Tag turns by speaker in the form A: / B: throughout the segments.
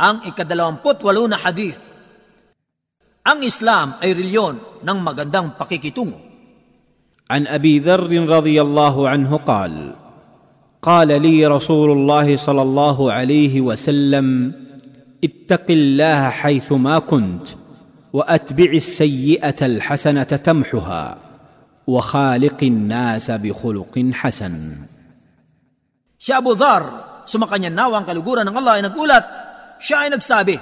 A: Ang ikadalawamput walo na hadith. Ang Islam ay reliyon ng magandang pakikitungo.
B: عن ابي ذر رضي الله عنه قال قال لي رسول الله صلى الله عليه وسلم اتق الله حيثما كنت واتبع السيئه الحسنه تمحها وخالق الناس بخلق حسن
A: Si Abu Dhar, sumakanya nawa ang kaluguran ng Allah ay nagulat. siya ay nagsabi,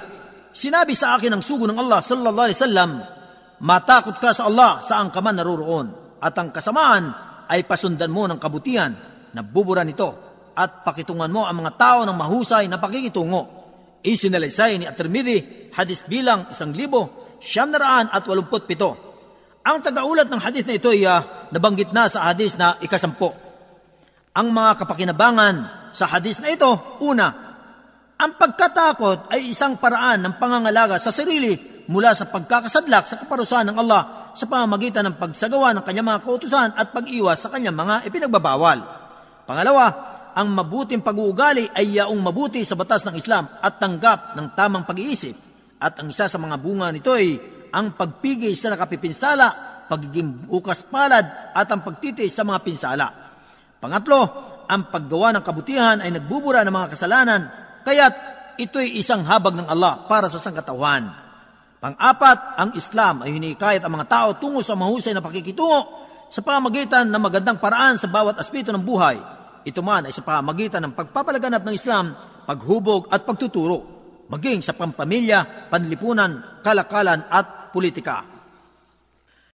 A: Sinabi sa akin ang sugo ng Allah sallallahu alaihi wasallam, matakot ka sa Allah saan ka man naroroon at ang kasamaan ay pasundan mo ng kabutihan na bubura nito at pakitungan mo ang mga tao ng mahusay na pakikitungo. Isinalaysay ni At-Tirmidhi, hadis bilang isang libo, siyam na raan at walumput pito. Ang tagaulat ng hadis na ito ay uh, nabanggit na sa hadis na ikasampo. Ang mga kapakinabangan sa hadis na ito, una, ang pagkatakot ay isang paraan ng pangangalaga sa sarili mula sa pagkakasadlak sa kaparusahan ng Allah sa pamamagitan ng pagsagawa ng kanyang mga kautusan at pag-iwas sa kanyang mga ipinagbabawal. Pangalawa, ang mabuting pag-uugali ay yaong mabuti sa batas ng Islam at tanggap ng tamang pag-iisip. At ang isa sa mga bunga nito ay ang pagpigil sa nakapipinsala, pagiging bukas palad at ang pagtitiis sa mga pinsala. Pangatlo, ang paggawa ng kabutihan ay nagbubura ng mga kasalanan, kaya't ito'y isang habag ng Allah para sa sangkatauhan. Pang-apat, ang Islam ay hinikayat ang mga tao tungo sa mahusay na pakikitungo sa pamagitan ng magandang paraan sa bawat aspeto ng buhay. Ito man ay sa pamagitan ng pagpapalaganap ng Islam, paghubog at pagtuturo, maging sa pampamilya, panlipunan, kalakalan at politika.